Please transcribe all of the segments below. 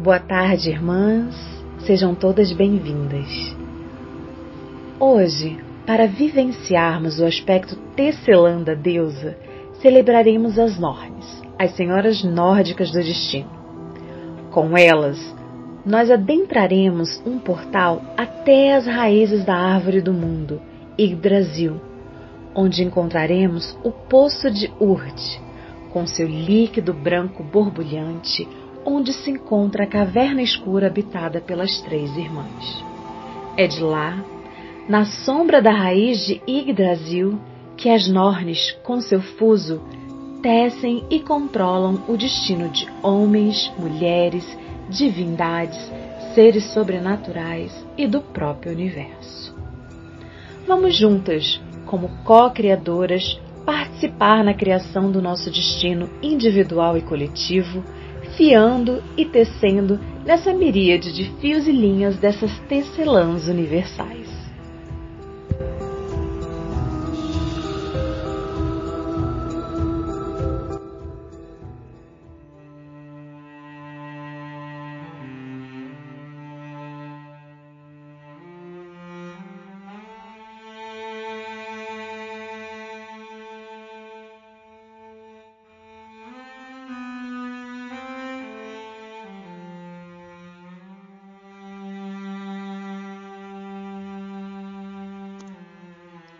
Boa tarde, irmãs. Sejam todas bem-vindas. Hoje, para vivenciarmos o aspecto tecelã da deusa, celebraremos as Nornes, as senhoras nórdicas do destino. Com elas, nós adentraremos um portal até as raízes da árvore do mundo, Yggdrasil, onde encontraremos o poço de Urd, com seu líquido branco borbulhante, onde se encontra a caverna escura habitada pelas três irmãs. É de lá, na sombra da raiz de Yggdrasil, que as Nornes, com seu fuso, tecem e controlam o destino de homens, mulheres, divindades, seres sobrenaturais e do próprio universo. Vamos juntas, como co-criadoras, participar na criação do nosso destino individual e coletivo fiando e tecendo nessa miríade de fios e linhas dessas tecelãs universais.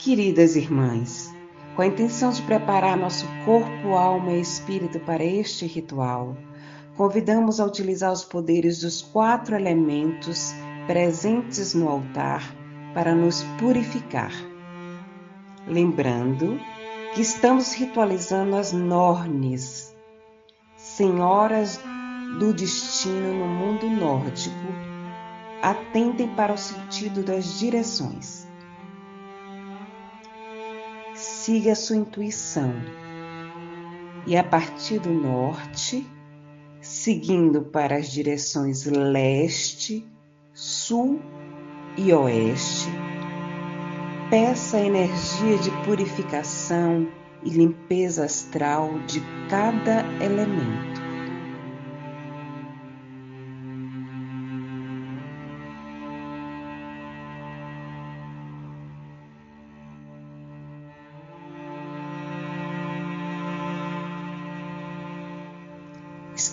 Queridas irmãs, com a intenção de preparar nosso corpo, alma e espírito para este ritual, convidamos a utilizar os poderes dos quatro elementos presentes no altar para nos purificar. Lembrando que estamos ritualizando as Nornes, senhoras do destino no mundo nórdico, atentem para o sentido das direções siga a sua intuição. E a partir do norte, seguindo para as direções leste, sul e oeste, peça a energia de purificação e limpeza astral de cada elemento.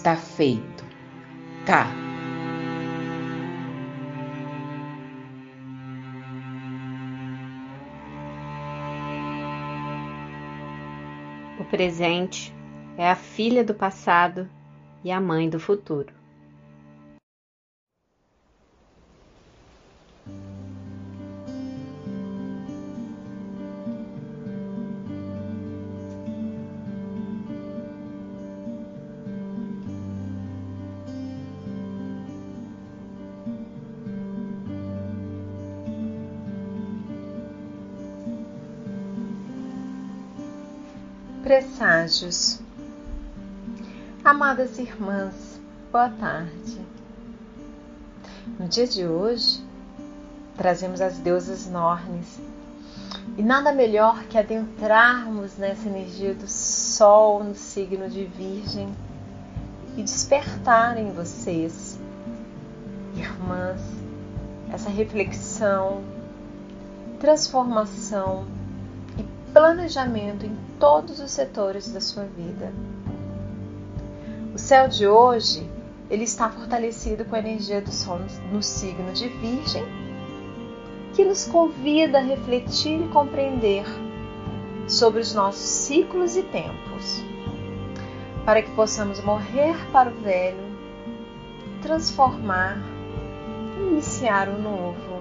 Está feito. Cá. O presente é a filha do passado e a mãe do futuro. Presságios. Amadas irmãs, boa tarde. No dia de hoje, trazemos as deusas Nornes. E nada melhor que adentrarmos nessa energia do Sol no signo de Virgem e despertar em vocês, irmãs, essa reflexão, transformação planejamento em todos os setores da sua vida. O céu de hoje, ele está fortalecido com a energia do sol no signo de Virgem, que nos convida a refletir e compreender sobre os nossos ciclos e tempos, para que possamos morrer para o velho, transformar, iniciar o novo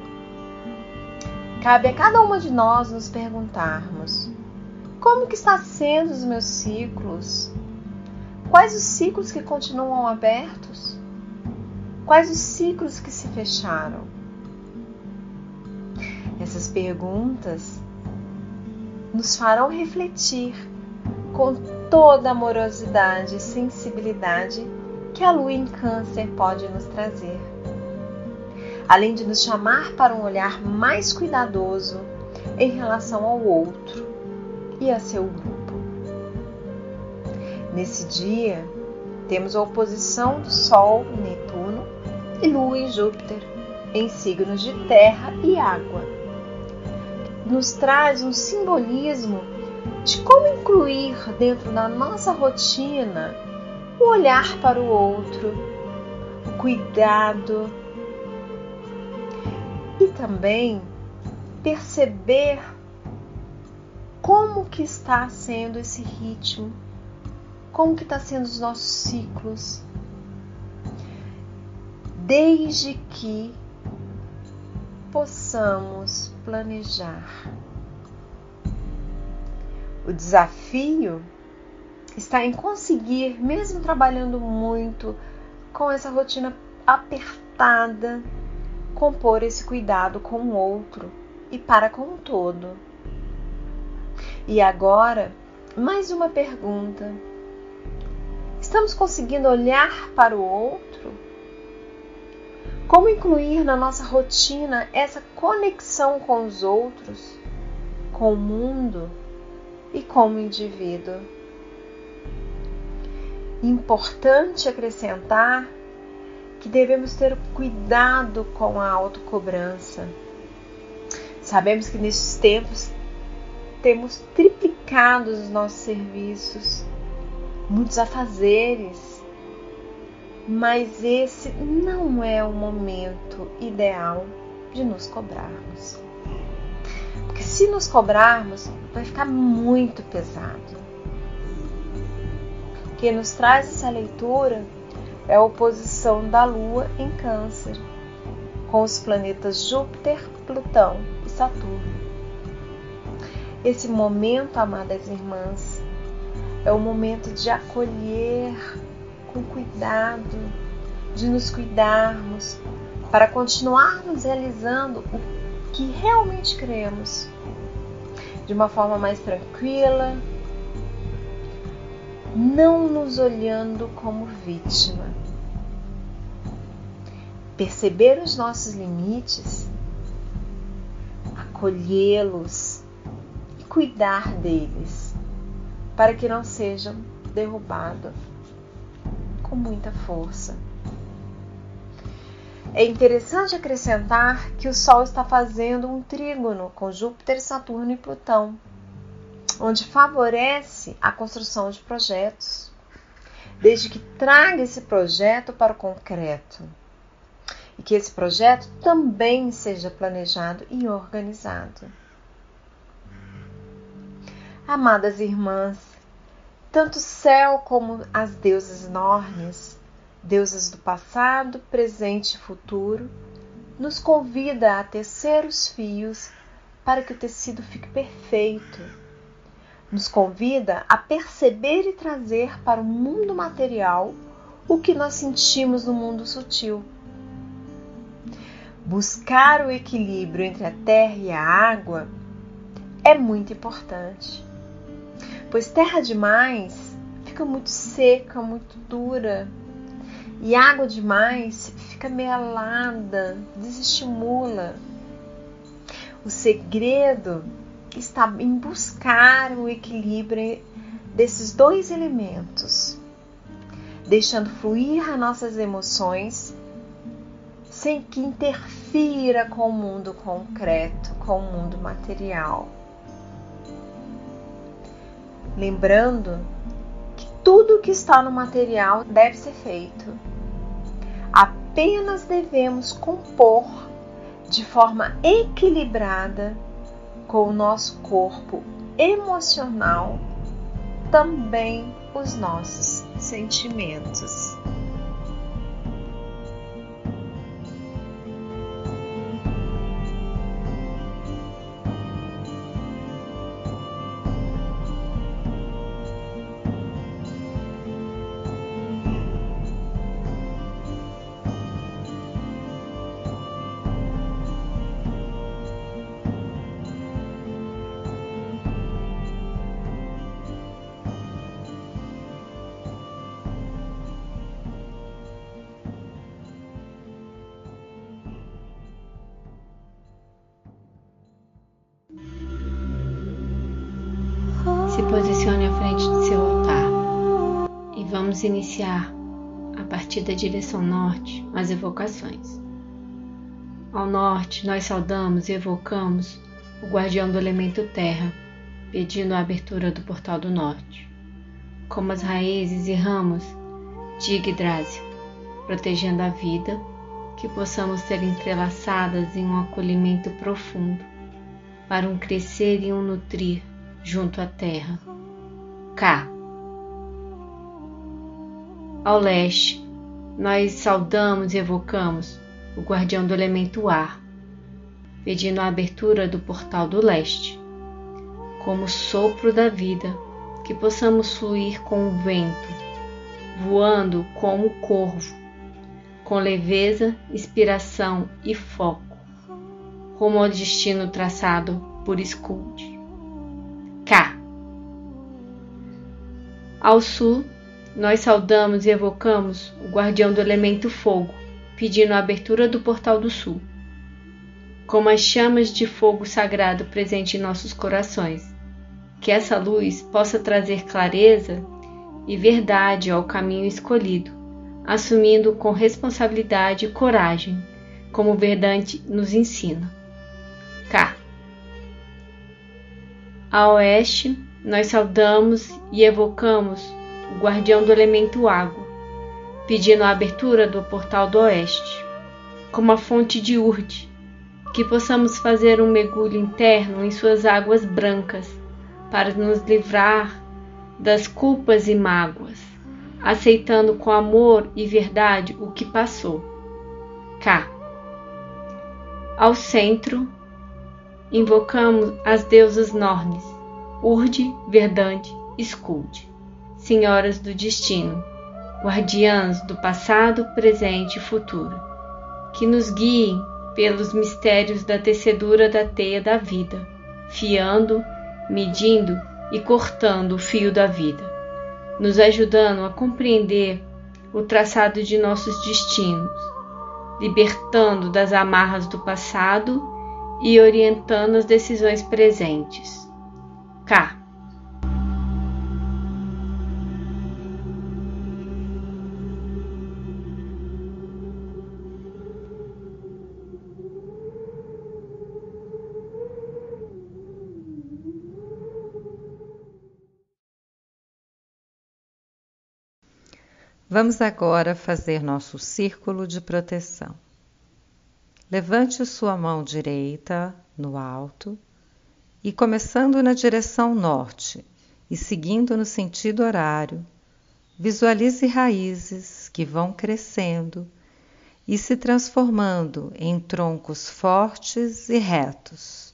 Cabe a cada uma de nós nos perguntarmos: como que está sendo os meus ciclos? Quais os ciclos que continuam abertos? Quais os ciclos que se fecharam? Essas perguntas nos farão refletir com toda a amorosidade e sensibilidade que a lua em Câncer pode nos trazer além de nos chamar para um olhar mais cuidadoso em relação ao outro e a seu grupo. Nesse dia, temos a oposição do Sol Netuno e Lua em Júpiter, em signos de terra e água. Nos traz um simbolismo de como incluir dentro da nossa rotina o olhar para o outro, o cuidado e também perceber como que está sendo esse ritmo, como que está sendo os nossos ciclos, desde que possamos planejar. O desafio está em conseguir, mesmo trabalhando muito com essa rotina apertada, compor esse cuidado com o outro e para com o todo. E agora, mais uma pergunta. Estamos conseguindo olhar para o outro? Como incluir na nossa rotina essa conexão com os outros, com o mundo e como indivíduo? Importante acrescentar que devemos ter cuidado com a autocobrança. Sabemos que nesses tempos temos triplicado os nossos serviços, muitos afazeres, mas esse não é o momento ideal de nos cobrarmos. Porque se nos cobrarmos, vai ficar muito pesado que nos traz essa leitura é a oposição da Lua em Câncer, com os planetas Júpiter, Plutão e Saturno. Esse momento, amadas irmãs, é o momento de acolher com cuidado, de nos cuidarmos, para continuarmos realizando o que realmente queremos, de uma forma mais tranquila, não nos olhando como vítima. Perceber os nossos limites, acolhê-los cuidar deles, para que não sejam derrubados com muita força. É interessante acrescentar que o Sol está fazendo um trígono com Júpiter, Saturno e Plutão onde favorece a construção de projetos, desde que traga esse projeto para o concreto e que esse projeto também seja planejado e organizado. Amadas irmãs, tanto o céu como as deusas enormes, deusas do passado, presente e futuro, nos convida a tecer os fios para que o tecido fique perfeito nos convida a perceber e trazer para o mundo material o que nós sentimos no mundo sutil. Buscar o equilíbrio entre a terra e a água é muito importante, pois terra demais fica muito seca, muito dura, e água demais fica melada, desestimula. O segredo está em buscar o equilíbrio desses dois elementos, deixando fluir as nossas emoções sem que interfira com o mundo concreto, com o mundo material. Lembrando que tudo que está no material deve ser feito. Apenas devemos compor de forma equilibrada com o nosso corpo emocional, também os nossos sentimentos. Vamos iniciar a partir da direção norte, as evocações. Ao norte, nós saudamos e evocamos o guardião do elemento terra, pedindo a abertura do portal do norte. Como as raízes e ramos de Yggdrasil, protegendo a vida, que possamos ser entrelaçadas em um acolhimento profundo, para um crescer e um nutrir junto à terra. K. Ao leste, nós saudamos e evocamos o guardião do elemento ar, pedindo a abertura do portal do leste, como sopro da vida, que possamos fluir com o vento, voando como o corvo, com leveza, inspiração e foco, rumo ao destino traçado por Skuld. K. Ao sul, nós saudamos e evocamos o guardião do elemento fogo, pedindo a abertura do portal do sul. Como as chamas de fogo sagrado presente em nossos corações, que essa luz possa trazer clareza e verdade ao caminho escolhido, assumindo com responsabilidade e coragem, como o Verdante nos ensina. K. A oeste, nós saudamos e evocamos o guardião do elemento água, pedindo a abertura do portal do oeste, como a fonte de Urde, que possamos fazer um mergulho interno em suas águas brancas para nos livrar das culpas e mágoas, aceitando com amor e verdade o que passou. K. Ao centro, invocamos as deusas Nornes, Urde, Verdande e Skuld senhoras do destino, guardiãs do passado, presente e futuro, que nos guiem pelos mistérios da tecedura da teia da vida, fiando, medindo e cortando o fio da vida, nos ajudando a compreender o traçado de nossos destinos, libertando das amarras do passado e orientando as decisões presentes. K. Vamos agora fazer nosso círculo de proteção. Levante sua mão direita no alto e, começando na direção norte e seguindo no sentido horário, visualize raízes que vão crescendo e se transformando em troncos fortes e retos.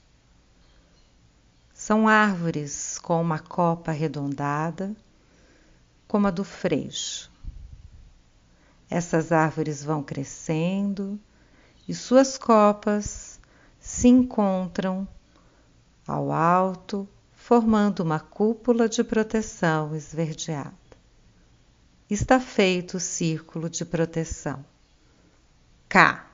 São árvores com uma copa arredondada, como a do freixo. Essas árvores vão crescendo e suas copas se encontram ao alto, formando uma cúpula de proteção esverdeada. Está feito o círculo de proteção. K.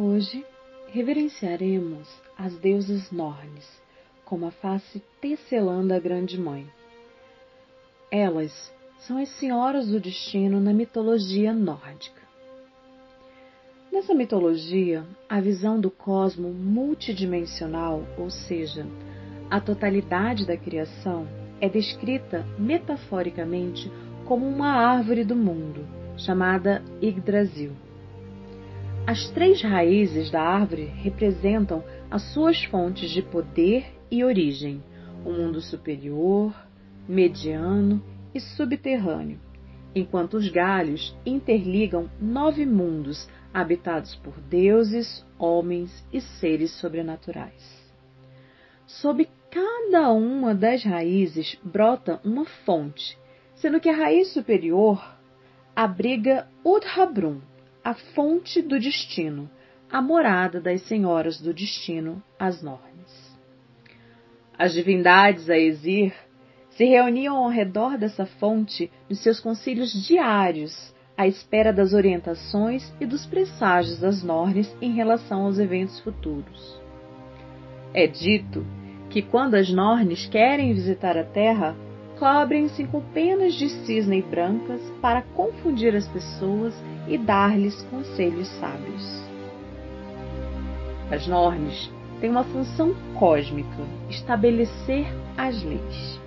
Hoje reverenciaremos as deusas Nornes, como a face tecelã da Grande Mãe. Elas são as senhoras do destino na mitologia nórdica. Nessa mitologia, a visão do cosmo multidimensional, ou seja, a totalidade da criação, é descrita metaforicamente como uma árvore do mundo, chamada Yggdrasil. As três raízes da árvore representam as suas fontes de poder e origem: o mundo superior, mediano e subterrâneo, enquanto os galhos interligam nove mundos habitados por deuses, homens e seres sobrenaturais. Sob cada uma das raízes brota uma fonte, sendo que a raiz superior abriga Udhabrum, a fonte do destino, a morada das senhoras do destino, as Nornes. As divindades a Exir se reuniam ao redor dessa fonte nos seus concílios diários, à espera das orientações e dos presságios das Nornes em relação aos eventos futuros. É dito que quando as Nornes querem visitar a Terra, cobrem-se com penas de cisne brancas para confundir as pessoas e dar-lhes conselhos sábios. As Nornes têm uma função cósmica, estabelecer as leis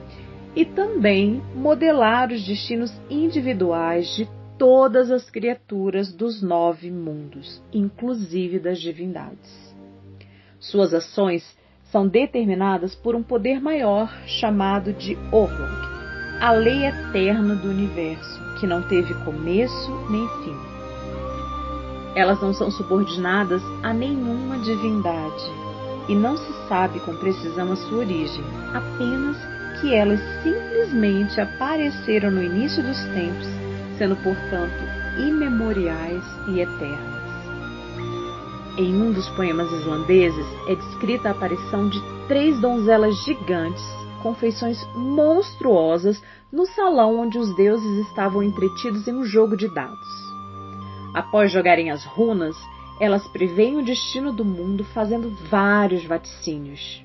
e também modelar os destinos individuais de todas as criaturas dos nove mundos, inclusive das divindades. Suas ações são determinadas por um poder maior chamado de Orlok, a lei eterna do universo, que não teve começo nem fim. Elas não são subordinadas a nenhuma divindade e não se sabe com precisão a sua origem, apenas que elas simplesmente apareceram no início dos tempos, sendo, portanto, imemoriais e eternas. Em um dos poemas islandeses é descrita a aparição de três donzelas gigantes com feições monstruosas no salão onde os deuses estavam entretidos em um jogo de dados. Após jogarem as runas, elas preveem o destino do mundo fazendo vários vaticínios.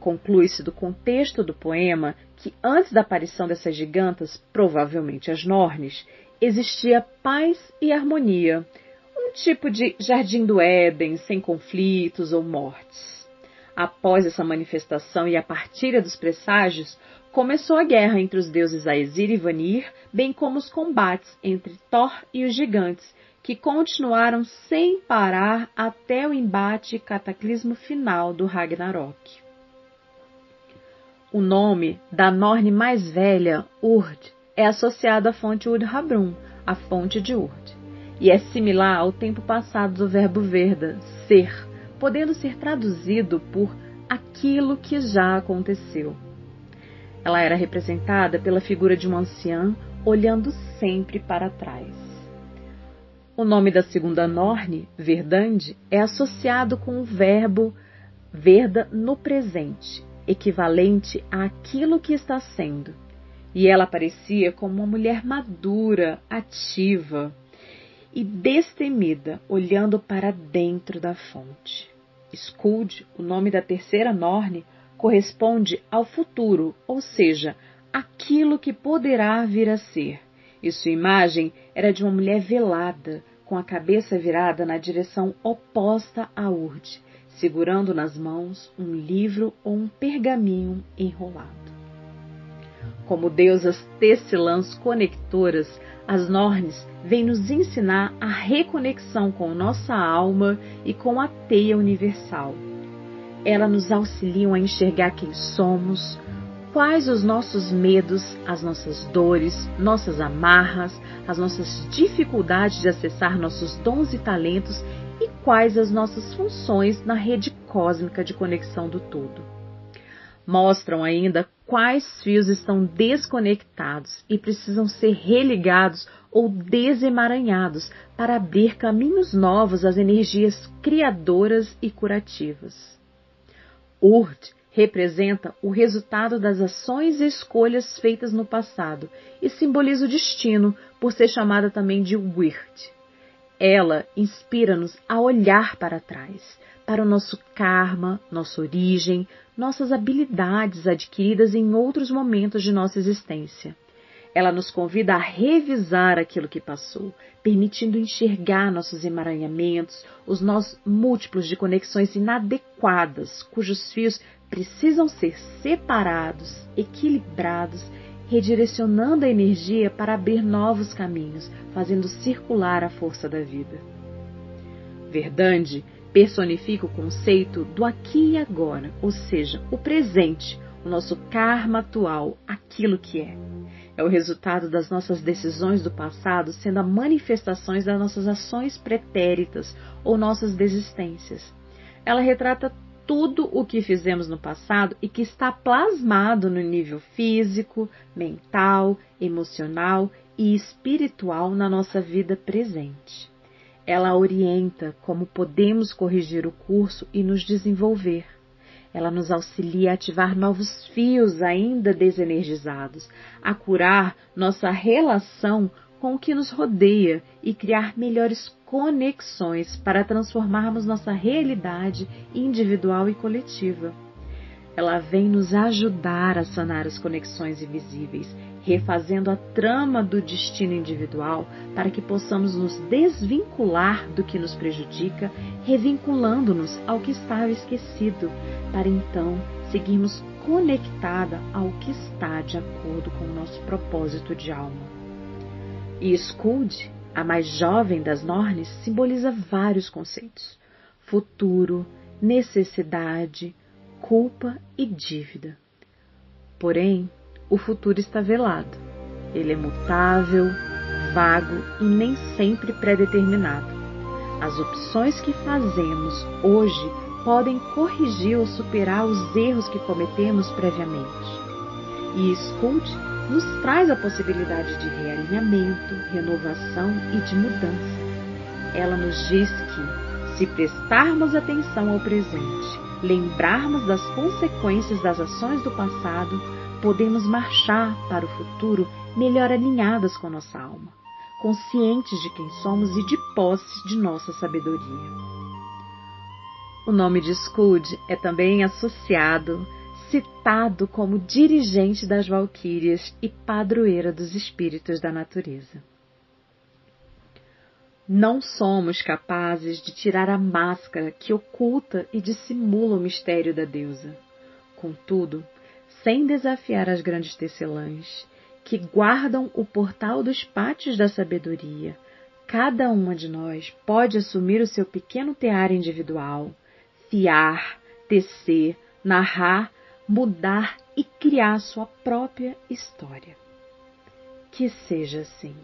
Conclui-se do contexto do poema que antes da aparição dessas gigantas, provavelmente as Nornes, existia paz e harmonia, um tipo de jardim do Éden sem conflitos ou mortes. Após essa manifestação e a partilha dos presságios, começou a guerra entre os deuses Aesir e Vanir, bem como os combates entre Thor e os gigantes, que continuaram sem parar até o embate e cataclismo final do Ragnarok. O nome da Norne mais velha, Urd, é associado à fonte Urd-Habrum, a fonte de Urd, e é similar ao tempo passado do verbo verda, ser, podendo ser traduzido por aquilo que já aconteceu. Ela era representada pela figura de uma anciã olhando sempre para trás. O nome da segunda Norne, Verdande, é associado com o verbo verda no presente, equivalente àquilo que está sendo. E ela parecia como uma mulher madura, ativa e destemida, olhando para dentro da fonte. Skuld, o nome da terceira Norne, corresponde ao futuro, ou seja, aquilo que poderá vir a ser. E sua imagem era de uma mulher velada, com a cabeça virada na direção oposta a Urd, segurando nas mãos um livro ou um pergaminho enrolado. Como deusas tecelãs conectoras, as Nornes vêm nos ensinar a reconexão com nossa alma e com a teia universal. Elas nos auxiliam a enxergar quem somos, quais os nossos medos, as nossas dores, nossas amarras, as nossas dificuldades de acessar nossos dons e talentos e quais as nossas funções na rede cósmica de conexão do todo. Mostram ainda quais fios estão desconectados e precisam ser religados ou desemaranhados para abrir caminhos novos às energias criadoras e curativas. Urt representa o resultado das ações e escolhas feitas no passado e simboliza o destino, por ser chamada também de Wirt. Ela inspira-nos a olhar para trás, para o nosso karma, nossa origem, nossas habilidades adquiridas em outros momentos de nossa existência. Ela nos convida a revisar aquilo que passou, permitindo enxergar nossos emaranhamentos, os nós múltiplos de conexões inadequadas, cujos fios precisam ser separados, equilibrados redirecionando a energia para abrir novos caminhos, fazendo circular a força da vida. Verdande personifica o conceito do aqui e agora, ou seja, o presente, o nosso karma atual, aquilo que é. É o resultado das nossas decisões do passado sendo a manifestações das nossas ações pretéritas ou nossas desistências. Ela retrata tudo o que fizemos no passado e que está plasmado no nível físico, mental, emocional e espiritual na nossa vida presente. Ela orienta como podemos corrigir o curso e nos desenvolver. Ela nos auxilia a ativar novos fios ainda desenergizados, a curar nossa relação com o que nos rodeia e criar melhores conexões para transformarmos nossa realidade individual e coletiva. Ela vem nos ajudar a sanar as conexões invisíveis, refazendo a trama do destino individual para que possamos nos desvincular do que nos prejudica, revinculando-nos ao que estava esquecido, para então seguirmos conectada ao que está de acordo com o nosso propósito de alma. E Skuld, a mais jovem das Nornes, simboliza vários conceitos: futuro, necessidade, culpa e dívida. Porém, o futuro está velado. Ele é mutável, vago e nem sempre predeterminado. As opções que fazemos hoje podem corrigir ou superar os erros que cometemos previamente. E Skuld nos traz a possibilidade de realinhamento, renovação e de mudança. Ela nos diz que, se prestarmos atenção ao presente, lembrarmos das consequências das ações do passado, podemos marchar para o futuro melhor alinhadas com nossa alma, conscientes de quem somos e de posse de nossa sabedoria. O nome de Skuld é também associado, citado como dirigente das valquírias e padroeira dos espíritos da natureza. Não somos capazes de tirar a máscara que oculta e dissimula o mistério da deusa. Contudo, sem desafiar as grandes tecelãs, que guardam o portal dos pátios da sabedoria, cada uma de nós pode assumir o seu pequeno tear individual, fiar, tecer, narrar, mudar e criar sua própria história. Que seja assim.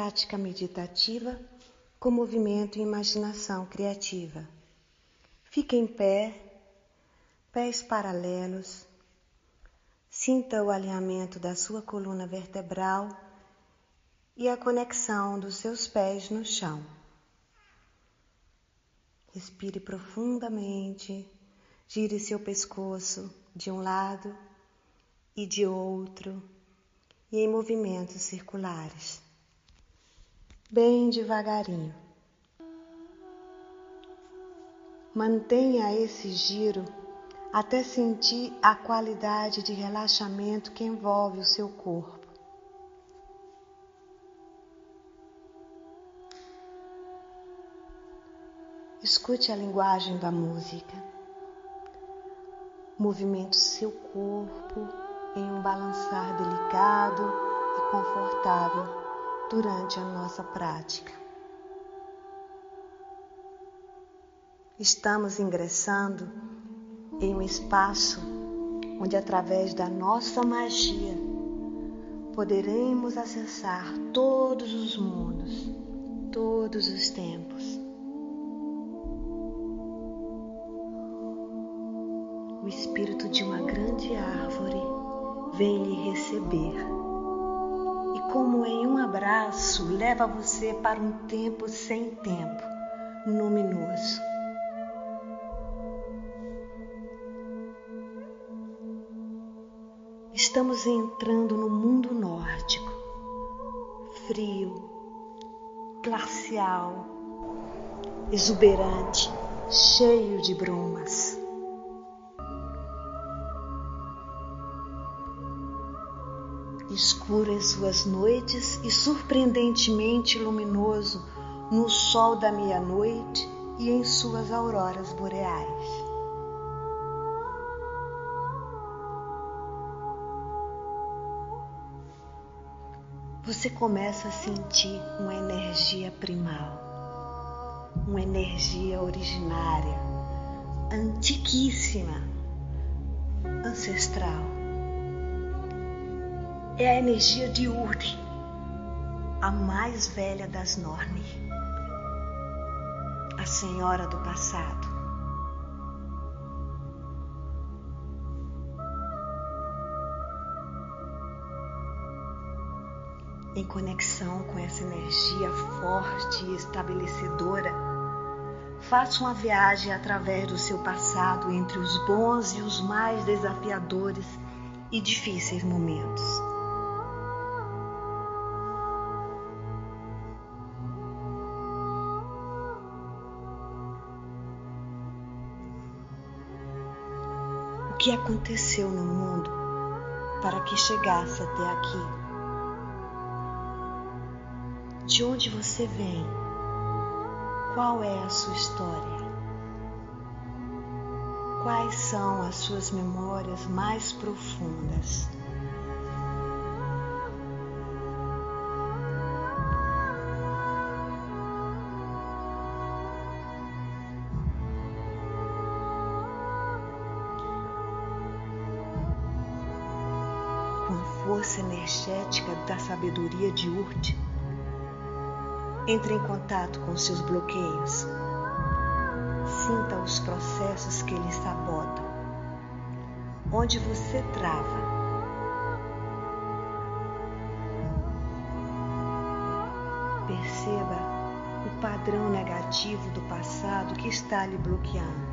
Prática meditativa com movimento e imaginação criativa. Fique em pé, pés paralelos. Sinta o alinhamento da sua coluna vertebral e a conexão dos seus pés no chão. Respire profundamente, gire seu pescoço de um lado e de outro e em movimentos circulares bem devagarinho. Mantenha esse giro até sentir a qualidade de relaxamento que envolve o seu corpo. Escute a linguagem da música. Movimente seu corpo em um balançar delicado e confortável durante a nossa prática. Estamos ingressando em um espaço onde, através da nossa magia, poderemos acessar todos os mundos, todos os tempos. O espírito de uma grande árvore vem lhe receber como em um abraço, leva você para um tempo sem tempo, luminoso. Estamos entrando no mundo nórdico, frio, glacial, exuberante, cheio de brumas. Escuro em suas noites e surpreendentemente luminoso no sol da meia-noite e em suas auroras boreais. Você começa a sentir uma energia primal, uma energia originária, antiquíssima, ancestral é a energia de Urd, a mais velha das Norne, a senhora do passado. Em conexão com essa energia forte e estabelecedora, faça uma viagem através do seu passado entre os bons e os mais desafiadores e difíceis momentos. Que aconteceu no mundo para que chegasse até aqui? De onde você vem? Qual é a sua história? Quais são as suas memórias mais profundas? Entre em contato com seus bloqueios Sinta os processos que lhe sabotam. Onde você trava. Perceba o padrão negativo do passado que está lhe bloqueando.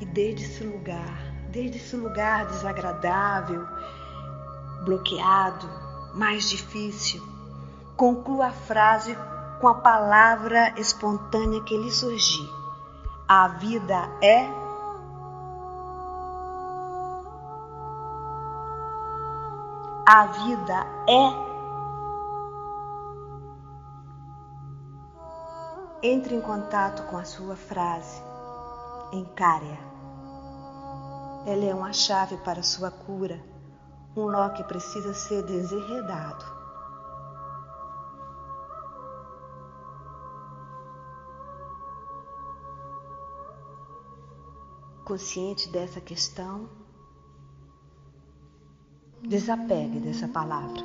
E desde esse lugar, desde esse lugar desagradável, bloqueado, mais difícil, conclua a frase com a palavra espontânea que lhe surgir. A vida é A vida é Entre em contato com a sua frase. Encare-a. Ela é uma chave para sua cura, um nó que precisa ser desenredado. consciente dessa questão, desapegue dessa palavra.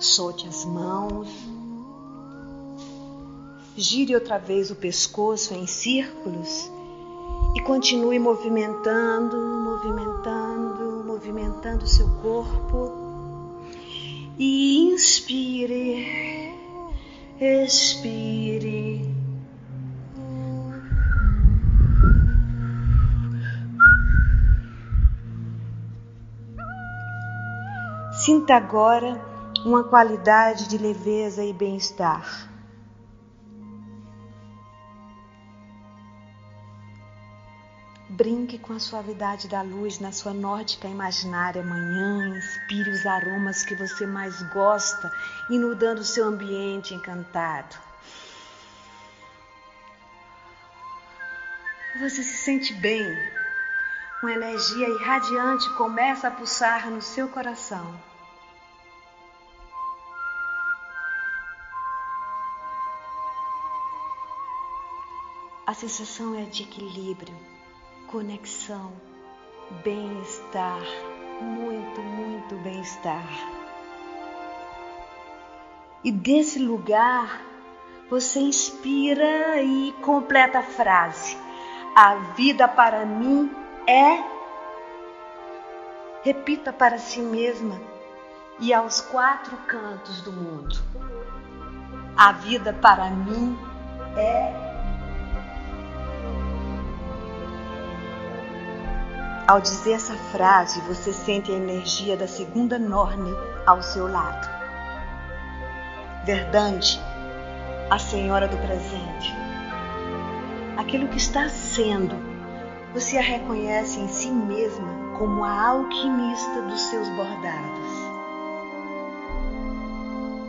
Solte as mãos, gire outra vez o pescoço em círculos e continue movimentando, movimentando, movimentando seu corpo. E inspire, expire. Sinta agora uma qualidade de leveza e bem-estar. Brinque com a suavidade da luz na sua nórdica imaginária manhã, inspire os aromas que você mais gosta, inundando seu ambiente encantado. Você se sente bem. Uma energia irradiante começa a pulsar no seu coração. A sensação é de equilíbrio, conexão, bem-estar, muito, muito bem-estar. E desse lugar você inspira e completa a frase: A vida para mim é. Repita para si mesma e aos quatro cantos do mundo: A vida para mim é. Ao dizer essa frase, você sente a energia da segunda Norne ao seu lado. Verdade, a Senhora do presente. Aquilo que está sendo, você a reconhece em si mesma como a alquimista dos seus bordados.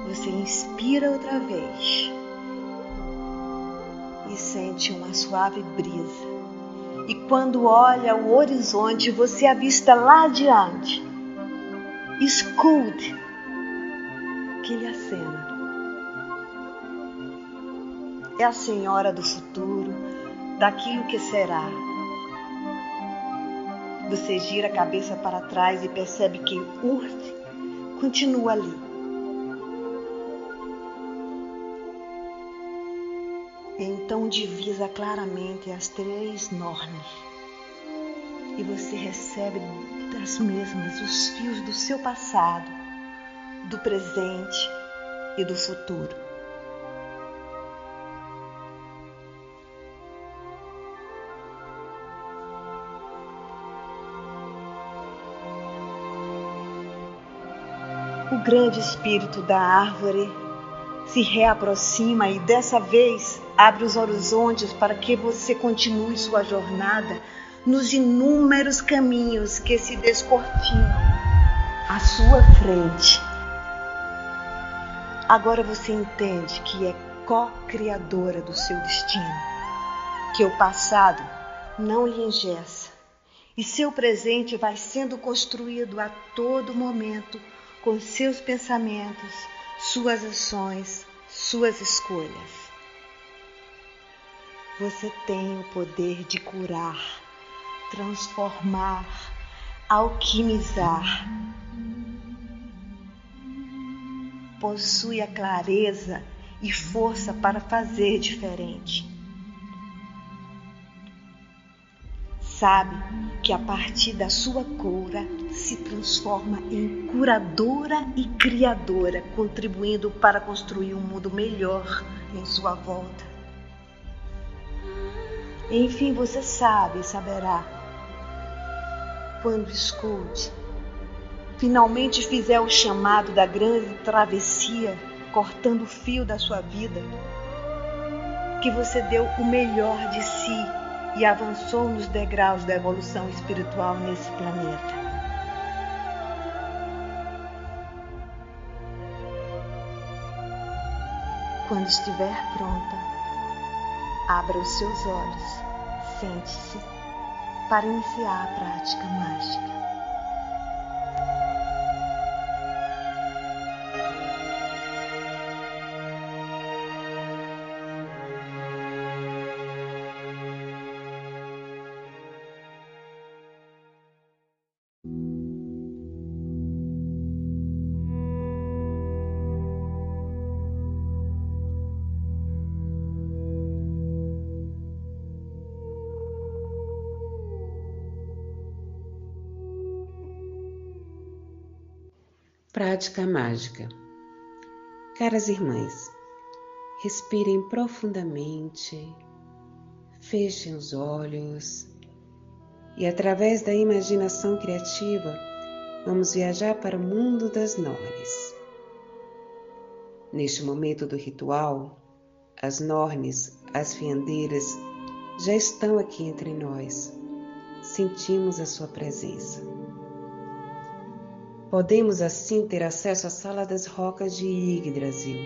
Você inspira outra vez e sente uma suave brisa e quando olha o horizonte, você avista lá adiante escute que lhe acena. É a senhora do futuro, daquilo que será. Você gira a cabeça para trás e percebe que Urt continua ali. Então divisa claramente as três normas e você recebe das mesmas os fios do seu passado, do presente e do futuro. O grande espírito da árvore se reaproxima e dessa vez abre os horizontes para que você continue sua jornada nos inúmeros caminhos que se descortinam à sua frente. Agora você entende que é co-criadora do seu destino, que o passado não lhe engessa e seu presente vai sendo construído a todo momento com seus pensamentos, suas ações, suas escolhas. Você tem o poder de curar, transformar, alquimizar. Possui a clareza e força para fazer diferente. Sabe que a partir da sua cura se transforma em curadora e criadora, contribuindo para construir um mundo melhor em sua volta. Enfim, você sabe e saberá quando escute, finalmente fizer o chamado da grande travessia, cortando o fio da sua vida, que você deu o melhor de si e avançou nos degraus da evolução espiritual nesse planeta. Quando estiver pronta, abra os seus olhos, sente-se para iniciar a prática mágica. Prática mágica. Caras irmãs, respirem profundamente, fechem os olhos e, através da imaginação criativa, vamos viajar para o mundo das Nornes. Neste momento do ritual, as Nornes, as fiandeiras, já estão aqui entre nós. Sentimos a sua presença. Podemos assim ter acesso à sala das rocas de Yggdrasil,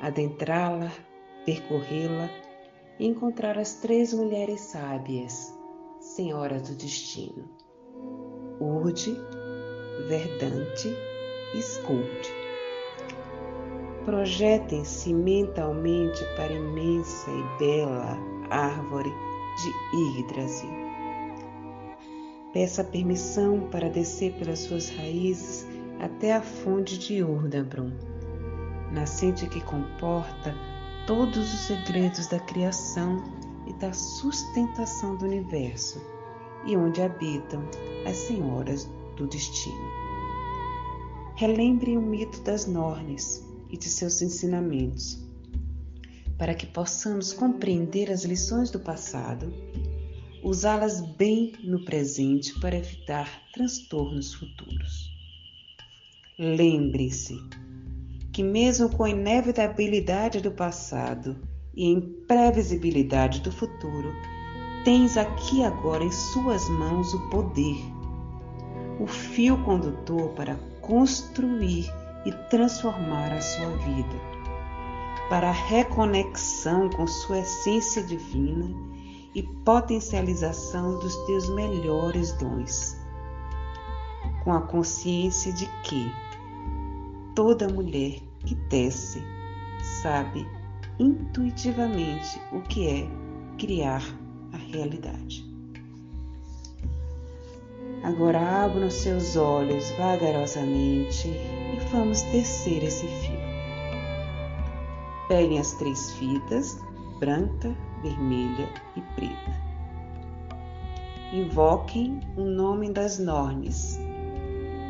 adentrá-la, percorrê-la e encontrar as três mulheres sábias, senhoras do destino: Urde, Verdante e Skuld. Projetem-se mentalmente para a imensa e bela árvore de Yggdrasil. Peça permissão para descer pelas suas raízes até a fonte de Urdabrum, nascente que comporta todos os segredos da criação e da sustentação do universo, e onde habitam as senhoras do destino. Relembrem o mito das Nornes e de seus ensinamentos, para que possamos compreender as lições do passado usá-las bem no presente para evitar transtornos futuros. Lembre-se que, mesmo com a inevitabilidade do passado e imprevisibilidade do futuro, tens aqui agora em suas mãos o poder, o fio condutor para construir e transformar a sua vida, para a reconexão com sua essência divina e potencialização dos teus melhores dons, com a consciência de que toda mulher que tece sabe intuitivamente o que é criar a realidade. Agora abram seus olhos vagarosamente e vamos descer esse fio. Peguem as três fitas, branca, vermelha e preta. Invoquem o nome das normes,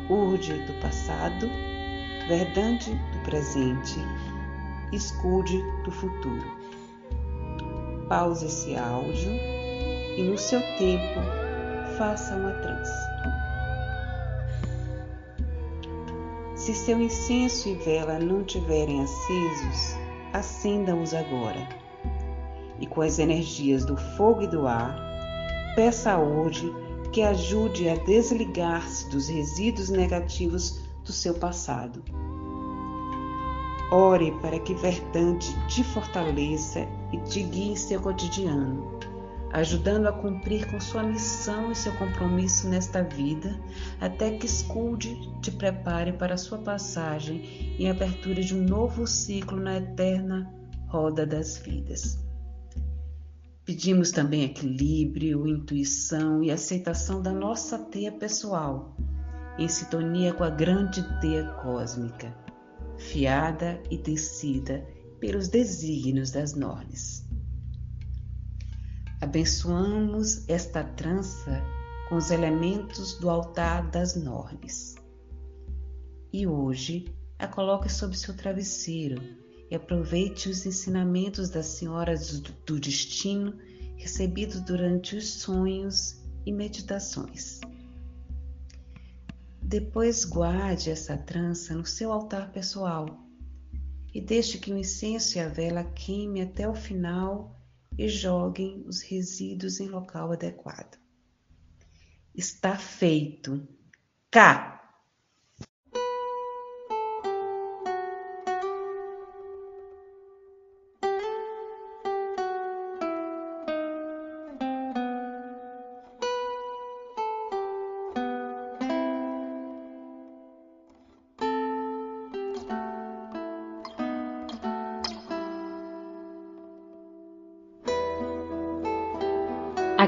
Urde do passado, Verdade do presente, Escude do futuro. Pause esse áudio e no seu tempo faça uma trança. Se seu incenso e vela não tiverem acesos, acenda-os agora. E com as energias do fogo e do ar, peça Urde que ajude a desligar-se dos resíduos negativos do seu passado. Ore para que Verdante te fortaleça e te guie em seu cotidiano ajudando a cumprir com sua missão e seu compromisso nesta vida, até que Escude te prepare para sua passagem e abertura de um novo ciclo na eterna roda das vidas. Pedimos também equilíbrio, intuição e aceitação da nossa teia pessoal, em sintonia com a grande teia cósmica, fiada e tecida pelos desígnios das Nornes. Abençoamos esta trança com os elementos do altar das Nornes. E hoje a coloque sobre seu travesseiro e aproveite os ensinamentos das senhoras do destino recebidos durante os sonhos e meditações. Depois guarde essa trança no seu altar pessoal e deixe que o incenso e a vela queime até o final e joguem os resíduos em local adequado. Está feito. Cá!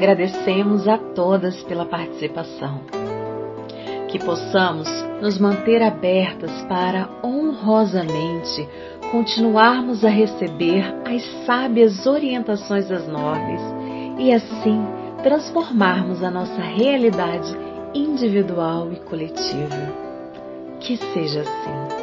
Agradecemos a todas pela participação. Que possamos nos manter abertas para honrosamente continuarmos a receber as sábias orientações das normas e assim transformarmos a nossa realidade individual e coletiva. Que seja assim.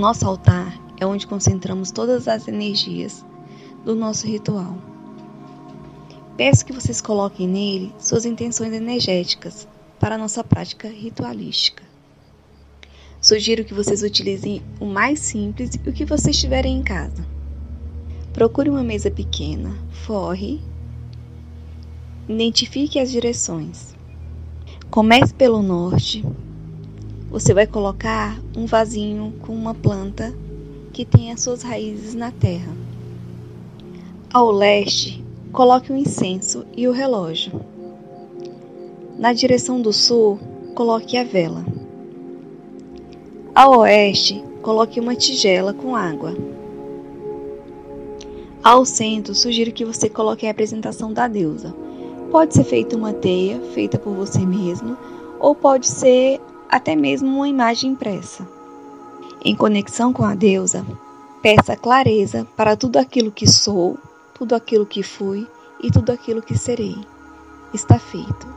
Nosso altar é onde concentramos todas as energias do nosso ritual. Peço que vocês coloquem nele suas intenções energéticas para a nossa prática ritualística. Sugiro que vocês utilizem o mais simples e o que vocês tiverem em casa. Procure uma mesa pequena, forre, identifique as direções. Comece pelo norte, você vai colocar um vasinho com uma planta que tem as suas raízes na terra. Ao leste, coloque o incenso e o relógio. Na direção do sul, coloque a vela. Ao oeste, coloque uma tigela com água. Ao centro, sugiro que você coloque a representação da deusa. Pode ser feita uma teia, feita por você mesmo, ou pode ser até mesmo uma imagem impressa. Em conexão com a deusa, peça clareza para tudo aquilo que sou, tudo aquilo que fui e tudo aquilo que serei. está feito.